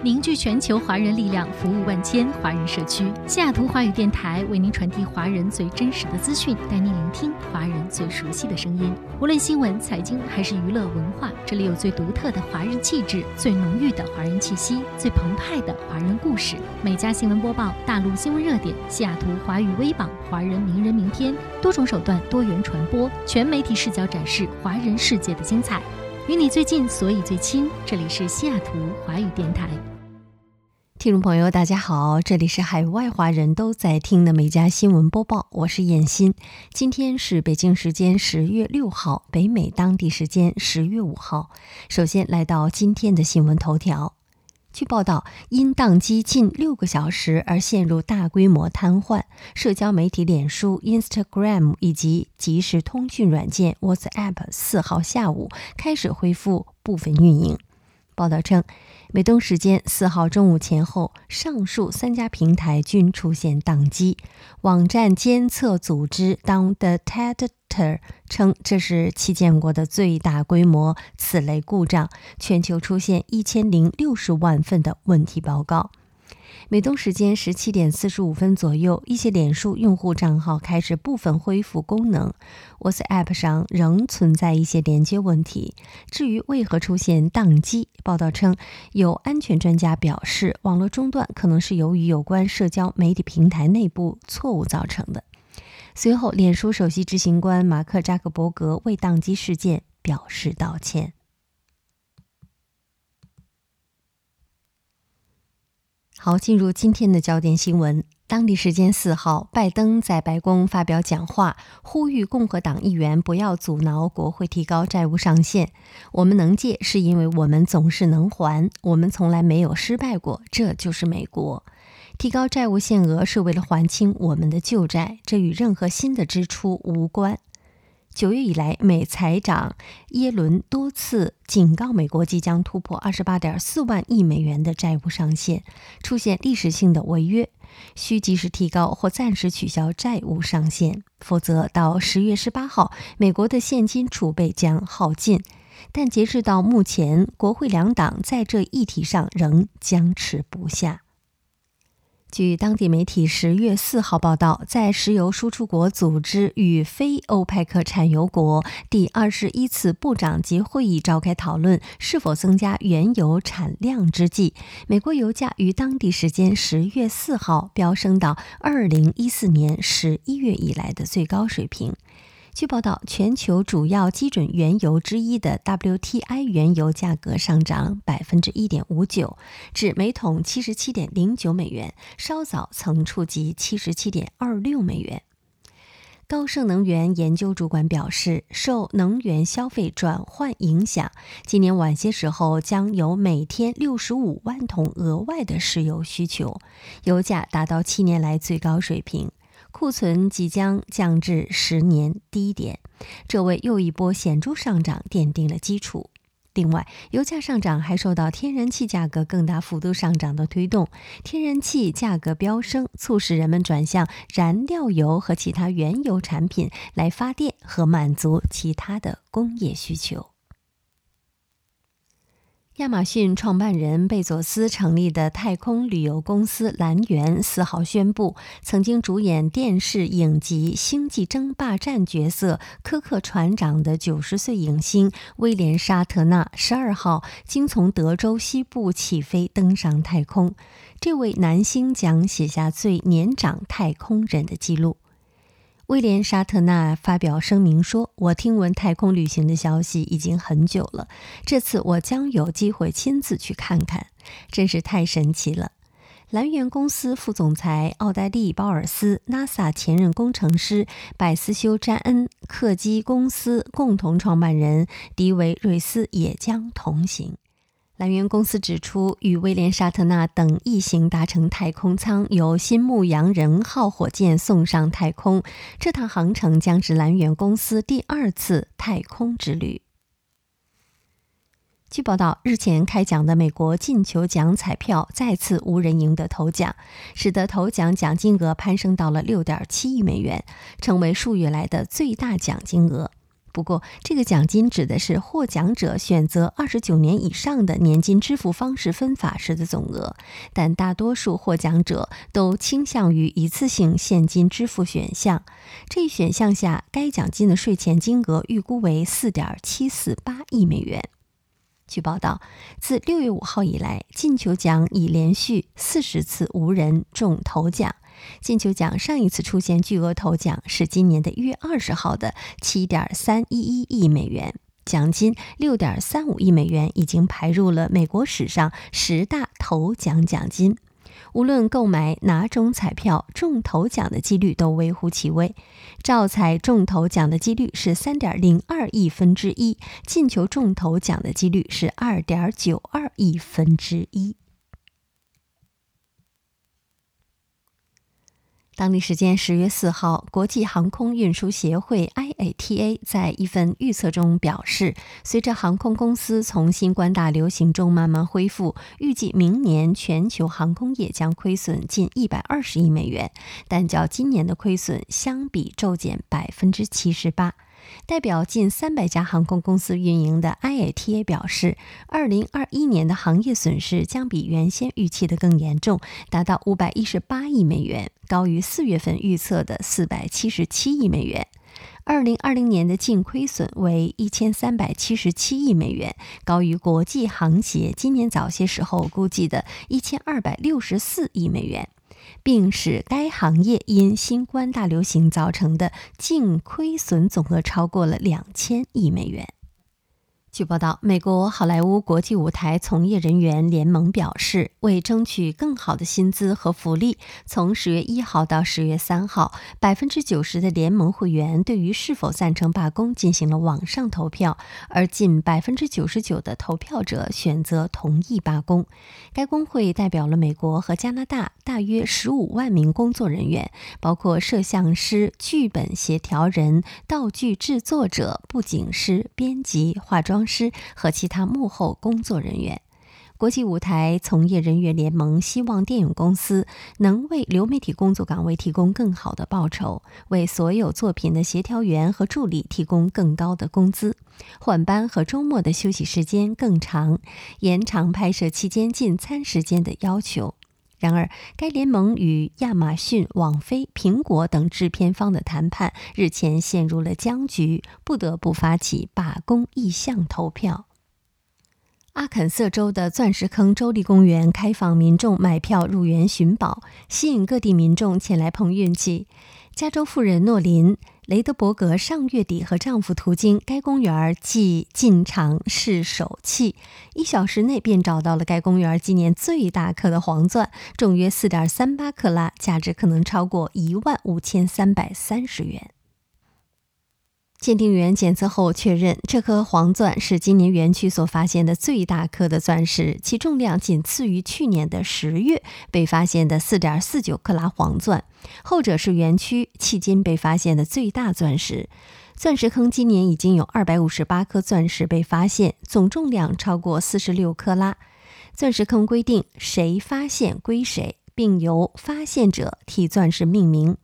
凝聚全球华人力量，服务万千华人社区。西雅图华语电台为您传递华人最真实的资讯，带您聆听华人最熟悉的声音。无论新闻、财经还是娱乐文化，这里有最独特的华人气质，最浓郁的华人气息，最澎湃的华人故事。每家新闻播报，大陆新闻热点，西雅图华语微榜，华人名人名篇，多种手段，多元传播，全媒体视角展示华人世界的精彩。与你最近，所以最亲。这里是西雅图华语电台。听众朋友，大家好，这里是海外华人都在听的每家新闻播报，我是燕欣。今天是北京时间十月六号，北美当地时间十月五号。首先来到今天的新闻头条。据报道，因宕机近六个小时而陷入大规模瘫痪，社交媒体脸书、Instagram 以及即时通讯软件 WhatsApp 四号下午开始恢复部分运营。报道称，美东时间四号中午前后，上述三家平台均出现宕机。网站监测组织当 The Teditor 称，这是其见过的最大规模此类故障，全球出现一千零六十万份的问题报告。美东时间十七点四十五分左右，一些脸书用户账号开始部分恢复功能。WhatsApp 上仍存在一些连接问题。至于为何出现宕机，报道称有安全专家表示，网络中断可能是由于有关社交媒体平台内部错误造成的。随后，脸书首席执行官马克扎克伯格为宕机事件表示道歉。好，进入今天的焦点新闻。当地时间四号，拜登在白宫发表讲话，呼吁共和党议员不要阻挠国会提高债务上限。我们能借，是因为我们总是能还，我们从来没有失败过，这就是美国。提高债务限额是为了还清我们的旧债，这与任何新的支出无关。九月以来，美财长耶伦多次警告美国即将突破二十八点四万亿美元的债务上限，出现历史性的违约，需及时提高或暂时取消债务上限，否则到十月十八号，美国的现金储备将耗尽。但截至到目前，国会两党在这议题上仍僵持不下。据当地媒体十月四号报道，在石油输出国组织与非欧佩克产油国第二十一次部长级会议召开讨论是否增加原油产量之际，美国油价于当地时间十月四号飙升到二零一四年十一月以来的最高水平。据报道，全球主要基准原油之一的 WTI 原油价格上涨百分之一点五九，至每桶七十七点零九美元，稍早曾触及七十七点二六美元。高盛能源研究主管表示，受能源消费转换影响，今年晚些时候将有每天六十五万桶额外的石油需求，油价达到七年来最高水平。库存即将降至十年低点，这为又一波显著上涨奠定了基础。另外，油价上涨还受到天然气价格更大幅度上涨的推动，天然气价格飙升，促使人们转向燃料油和其他原油产品来发电和满足其他的工业需求。亚马逊创办人贝佐斯成立的太空旅游公司蓝源四号宣布，曾经主演电视影集《星际争霸战》角色科克船长的九十岁影星威廉·沙特纳十二号经从德州西部起飞登上太空。这位男星将写下最年长太空人的记录。威廉·沙特纳发表声明说：“我听闻太空旅行的消息已经很久了，这次我将有机会亲自去看看，真是太神奇了。”蓝源公司副总裁奥黛丽·鲍尔斯、NASA 前任工程师百思修·詹恩、客机公司共同创办人迪维·瑞斯也将同行。蓝源公司指出，与威廉·沙特纳等一行搭乘太空舱，由新牧羊人号火箭送上太空。这趟航程将是蓝源公司第二次太空之旅。据报道，日前开奖的美国进球奖彩票再次无人赢得头奖，使得头奖奖金额攀升到了六点七亿美元，成为数月来的最大奖金额。不过，这个奖金指的是获奖者选择二十九年以上的年金支付方式分法时的总额，但大多数获奖者都倾向于一次性现金支付选项。这一选项下，该奖金的税前金额预估为四点七四八亿美元。据报道，自六月五号以来，进球奖已连续四十次无人中头奖。进球奖上一次出现巨额头奖是今年的一月二十号的七点三一一亿美元，奖金六点三五亿美元已经排入了美国史上十大头奖奖金。无论购买哪种彩票，中头奖的几率都微乎其微。照彩中头奖的几率是三点零二亿分之一，进球中头奖的几率是二点九二亿分之一。当地时间十月四号，国际航空运输协会 （IATA） 在一份预测中表示，随着航空公司从新冠大流行中慢慢恢复，预计明年全球航空业将亏损近一百二十亿美元，但较今年的亏损相比骤减百分之七十八。代表近三百家航空公司运营的 IATA 表示，二零二一年的行业损失将比原先预期的更严重，达到五百一十八亿美元，高于四月份预测的四百七十七亿美元。二零二零年的净亏损为一千三百七十七亿美元，高于国际航协今年早些时候估计的一千二百六十四亿美元。并使该行业因新冠大流行造成的净亏损总额超过了两千亿美元。据报道，美国好莱坞国际舞台从业人员联盟表示，为争取更好的薪资和福利，从十月一号到十月三号，百分之九十的联盟会员对于是否赞成罢工进行了网上投票，而近百分之九十九的投票者选择同意罢工。该工会代表了美国和加拿大大约十五万名工作人员，包括摄像师、剧本协调人、道具制作者、布景师、编辑、化妆。师和其他幕后工作人员，国际舞台从业人员联盟希望电影公司能为流媒体工作岗位提供更好的报酬，为所有作品的协调员和助理提供更高的工资，换班和周末的休息时间更长，延长拍摄期间进餐时间的要求。然而，该联盟与亚马逊、网飞、苹果等制片方的谈判日前陷入了僵局，不得不发起罢工意向投票。阿肯色州的钻石坑州立公园开放民众买票入园寻宝，吸引各地民众前来碰运气。加州富人诺林。雷德伯格上月底和丈夫途经该公园，即进场试手气，一小时内便找到了该公园今年最大颗的黄钻，重约四点三八克拉，价值可能超过一万五千三百三十元。鉴定员检测后确认，这颗黄钻是今年园区所发现的最大颗的钻石，其重量仅次于去年的十月被发现的四点四九克拉黄钻，后者是园区迄今被发现的最大钻石。钻石坑今年已经有二百五十八颗钻石被发现，总重量超过四十六克拉。钻石坑规定谁发现归谁，并由发现者替钻石命名。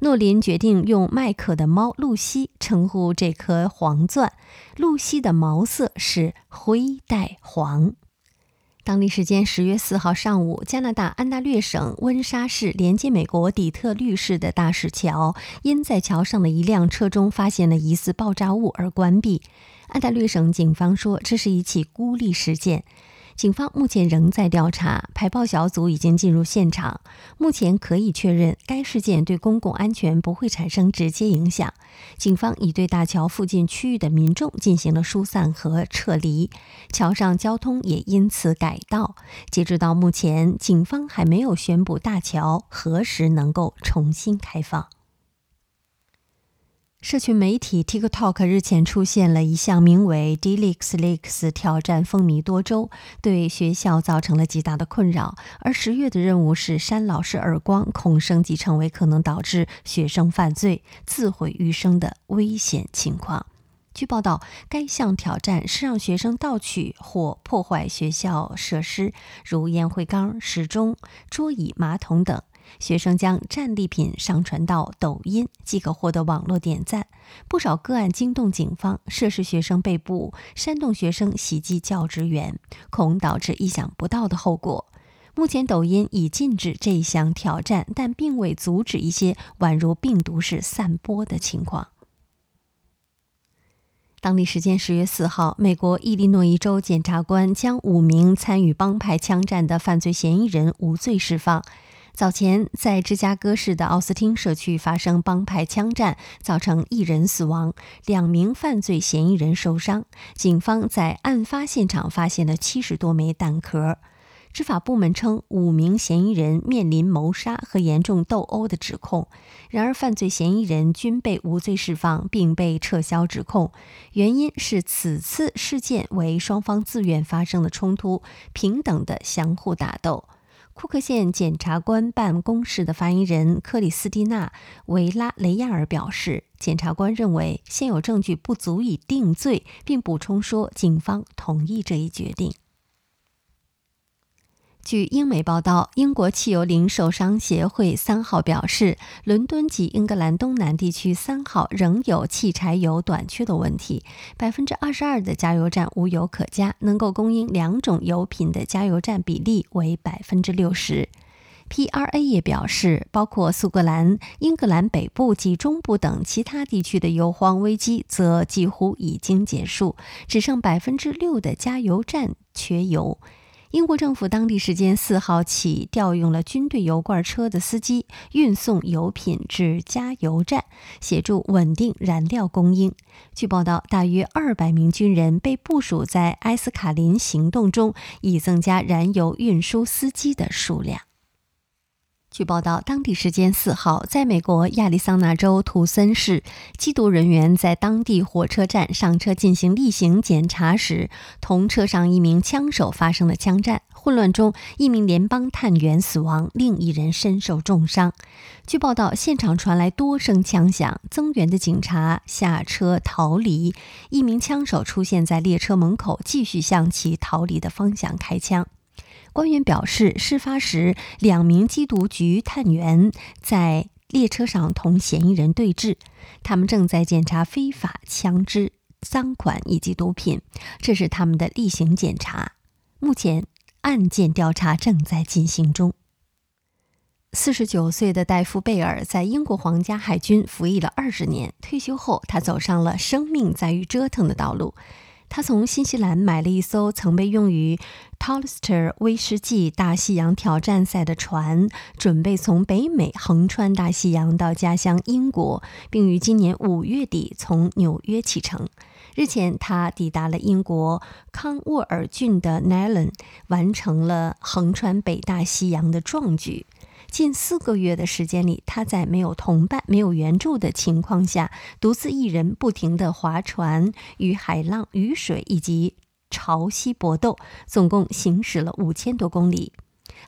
诺林决定用麦克的猫露西称呼这颗黄钻。露西的毛色是灰带黄。当地时间十月四号上午，加拿大安大略省温莎市连接美国底特律市的大石桥，因在桥上的一辆车中发现了疑似爆炸物而关闭。安大略省警方说，这是一起孤立事件。警方目前仍在调查，排爆小组已经进入现场。目前可以确认，该事件对公共安全不会产生直接影响。警方已对大桥附近区域的民众进行了疏散和撤离，桥上交通也因此改道。截止到目前，警方还没有宣布大桥何时能够重新开放。社群媒体 TikTok 日前出现了一项名为 “Delix Leaks” 挑战，风靡多周，对学校造成了极大的困扰。而十月的任务是扇老师耳光，恐升级成为可能导致学生犯罪、自毁余生的危险情况。据报道，该项挑战是让学生盗取或破坏学校设施，如烟灰缸、时钟、桌椅、马桶等。学生将战利品上传到抖音即可获得网络点赞。不少个案惊动警方，涉事学生被捕，煽动学生袭击教职员，恐导致意想不到的后果。目前，抖音已禁止这一项挑战，但并未阻止一些宛如病毒式散播的情况。当地时间十月四号，美国伊利诺伊州检察官将五名参与帮派枪战的犯罪嫌疑人无罪释放。早前，在芝加哥市的奥斯汀社区发生帮派枪战，造成一人死亡，两名犯罪嫌疑人受伤。警方在案发现场发现了七十多枚弹壳。执法部门称，五名嫌疑人面临谋杀和严重斗殴的指控。然而，犯罪嫌疑人均被无罪释放，并被撤销指控，原因是此次事件为双方自愿发生的冲突，平等的相互打斗。库克县检察官办公室的发言人克里斯蒂娜·维拉雷亚尔表示，检察官认为现有证据不足以定罪，并补充说，警方同意这一决定。据英媒报道，英国汽油零售商协会三号表示，伦敦及英格兰东南地区三号仍有汽柴油短缺的问题，百分之二十二的加油站无油可加，能够供应两种油品的加油站比例为百分之六十。PRA 也表示，包括苏格兰、英格兰北部及中部等其他地区的油荒危机则几乎已经结束，只剩百分之六的加油站缺油。英国政府当地时间四号起调用了军队油罐车的司机，运送油品至加油站，协助稳定燃料供应。据报道，大约二百名军人被部署在埃斯卡林行动中，以增加燃油运输司机的数量。据报道，当地时间四号，在美国亚利桑那州图森市，缉毒人员在当地火车站上车进行例行检查时，同车上一名枪手发生了枪战。混乱中，一名联邦探员死亡，另一人身受重伤。据报道，现场传来多声枪响，增援的警察下车逃离。一名枪手出现在列车门口，继续向其逃离的方向开枪。官员表示，事发时两名缉毒局探员在列车上同嫌疑人对峙，他们正在检查非法枪支、赃款以及毒品，这是他们的例行检查。目前，案件调查正在进行中。四十九岁的戴夫·贝尔在英国皇家海军服役了二十年，退休后他走上了“生命在于折腾”的道路。他从新西兰买了一艘曾被用于 Tolster 威士忌大西洋挑战赛的船，准备从北美横穿大西洋到家乡英国，并于今年五月底从纽约启程。日前，他抵达了英国康沃尔郡的 n e l l n 完成了横穿北大西洋的壮举。近四个月的时间里，他在没有同伴、没有援助的情况下，独自一人不停地划船，与海浪、雨水以及潮汐搏斗，总共行驶了五千多公里。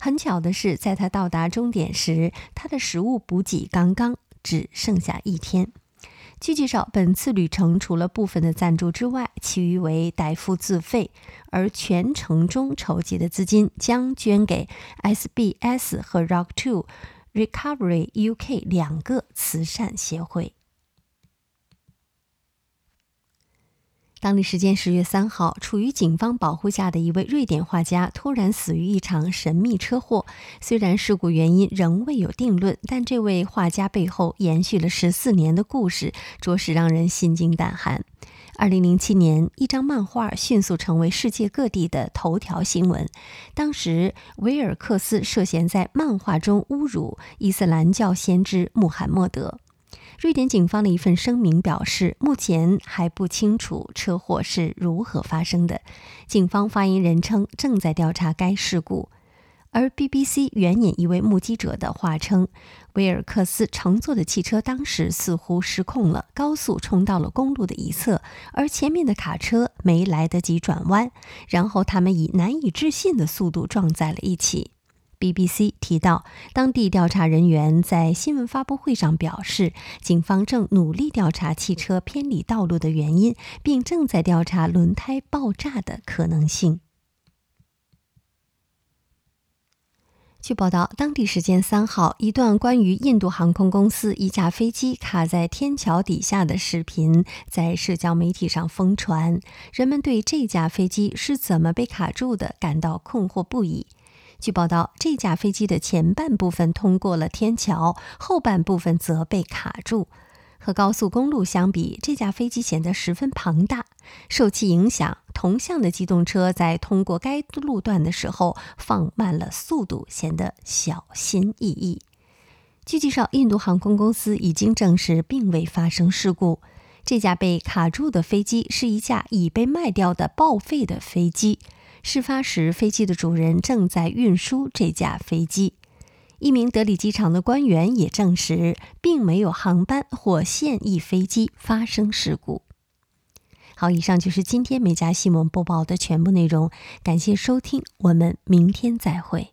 很巧的是，在他到达终点时，他的食物补给刚刚只剩下一天。据介绍，本次旅程除了部分的赞助之外，其余为代付自费，而全程中筹集的资金将捐给 SBS 和 Rock Two Recovery UK 两个慈善协会。当地时间十月三号，处于警方保护下的一位瑞典画家突然死于一场神秘车祸。虽然事故原因仍未有定论，但这位画家背后延续了十四年的故事，着实让人心惊胆寒。二零零七年，一张漫画迅速成为世界各地的头条新闻。当时，维尔克斯涉嫌在漫画中侮辱伊斯兰教先知穆罕默德。瑞典警方的一份声明表示，目前还不清楚车祸是如何发生的。警方发言人称，正在调查该事故。而 BBC 援引一位目击者的话称，威尔克斯乘坐的汽车当时似乎失控了，高速冲到了公路的一侧，而前面的卡车没来得及转弯，然后他们以难以置信的速度撞在了一起。BBC 提到，当地调查人员在新闻发布会上表示，警方正努力调查汽车偏离道路的原因，并正在调查轮胎爆炸的可能性。据报道，当地时间三号，一段关于印度航空公司一架飞机卡在天桥底下的视频在社交媒体上疯传，人们对这架飞机是怎么被卡住的感到困惑不已。据报道，这架飞机的前半部分通过了天桥，后半部分则被卡住。和高速公路相比，这架飞机显得十分庞大。受其影响，同向的机动车在通过该路段的时候放慢了速度，显得小心翼翼。据介绍，印度航空公司已经证实并未发生事故。这架被卡住的飞机是一架已被卖掉的报废的飞机。事发时，飞机的主人正在运输这架飞机。一名德里机场的官员也证实，并没有航班或现役飞机发生事故。好，以上就是今天美加新闻播报的全部内容，感谢收听，我们明天再会。